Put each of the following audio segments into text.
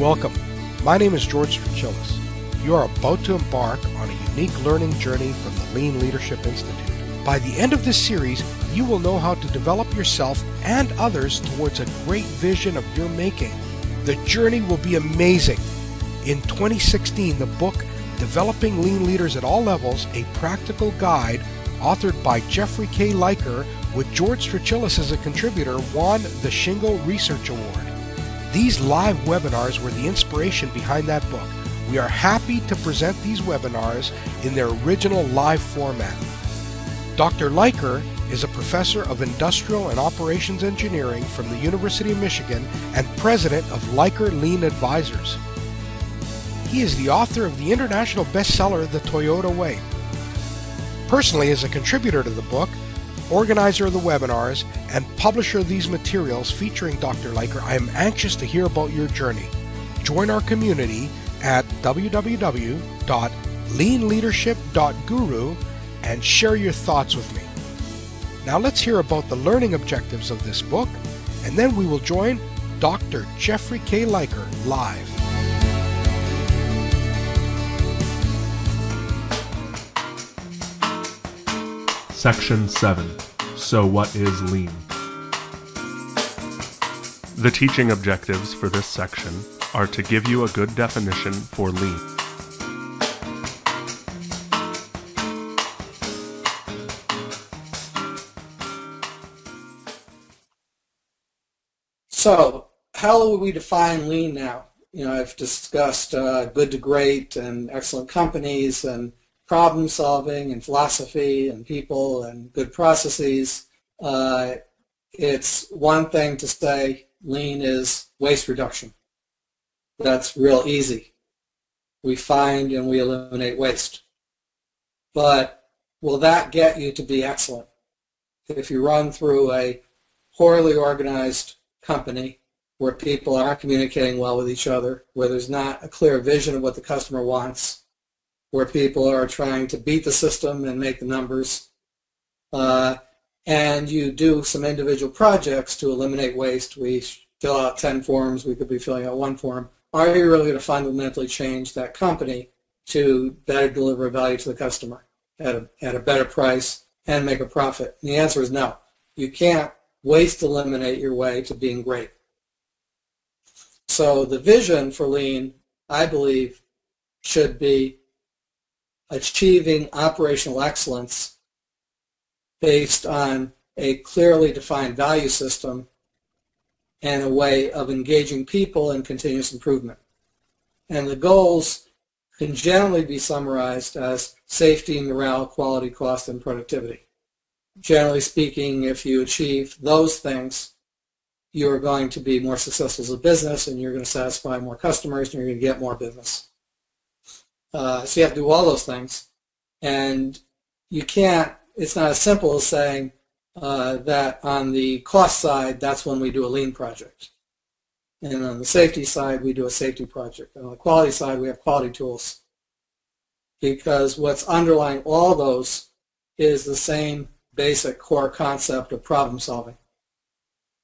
Welcome. My name is George Trachilis. You are about to embark on a unique learning journey from the Lean Leadership Institute. By the end of this series, you will know how to develop yourself and others towards a great vision of your making. The journey will be amazing. In 2016, the book Developing Lean Leaders at All Levels, a practical guide, authored by Jeffrey K. Liker with George Trachilis as a contributor, won the Shingo Research Award. These live webinars were the inspiration behind that book. We are happy to present these webinars in their original live format. Dr. Liker is a professor of industrial and operations engineering from the University of Michigan and president of Liker Lean Advisors. He is the author of the international bestseller The Toyota Way. Personally, as a contributor to the book, organizer of the webinars, and publisher of these materials featuring Dr. Liker, I am anxious to hear about your journey. Join our community at www.leanleadership.guru and share your thoughts with me. Now let's hear about the learning objectives of this book, and then we will join Dr. Jeffrey K. Liker live. Section 7 So What is Lean? The teaching objectives for this section are to give you a good definition for lean. So, how will we define lean now? You know, I've discussed uh, good to great and excellent companies and problem solving and philosophy and people and good processes. Uh, it's one thing to say lean is waste reduction. That's real easy. We find and we eliminate waste. But will that get you to be excellent? If you run through a poorly organized company where people aren't communicating well with each other, where there's not a clear vision of what the customer wants, where people are trying to beat the system and make the numbers, uh, and you do some individual projects to eliminate waste. We fill out 10 forms, we could be filling out one form. Are you really going to fundamentally change that company to better deliver value to the customer at a, at a better price and make a profit? And the answer is no. You can't waste eliminate your way to being great. So the vision for lean, I believe, should be achieving operational excellence based on a clearly defined value system and a way of engaging people in continuous improvement. And the goals can generally be summarized as safety, morale, quality, cost, and productivity generally speaking, if you achieve those things, you're going to be more successful as a business and you're going to satisfy more customers and you're going to get more business. Uh, so you have to do all those things. And you can't, it's not as simple as saying uh, that on the cost side, that's when we do a lean project. And on the safety side, we do a safety project. And on the quality side, we have quality tools. Because what's underlying all those is the same basic core concept of problem solving,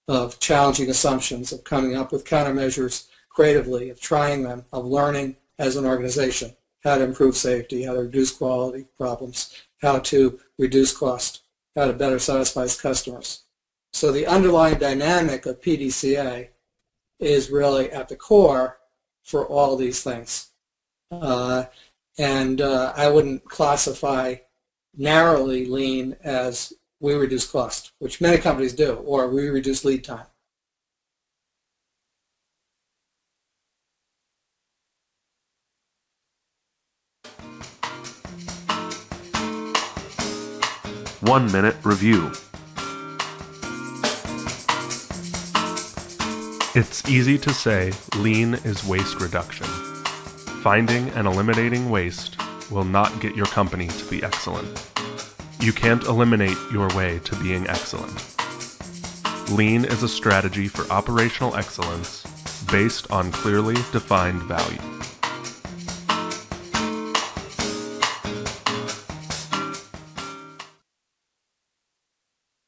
of challenging assumptions, of coming up with countermeasures creatively, of trying them, of learning as an organization how to improve safety, how to reduce quality problems, how to reduce cost, how to better satisfy customers. So the underlying dynamic of PDCA is really at the core for all these things. Uh, and uh, I wouldn't classify narrowly lean as we reduce cost, which many companies do, or we reduce lead time. One minute review. It's easy to say lean is waste reduction. Finding and eliminating waste will not get your company to be excellent. You can't eliminate your way to being excellent. Lean is a strategy for operational excellence based on clearly defined value.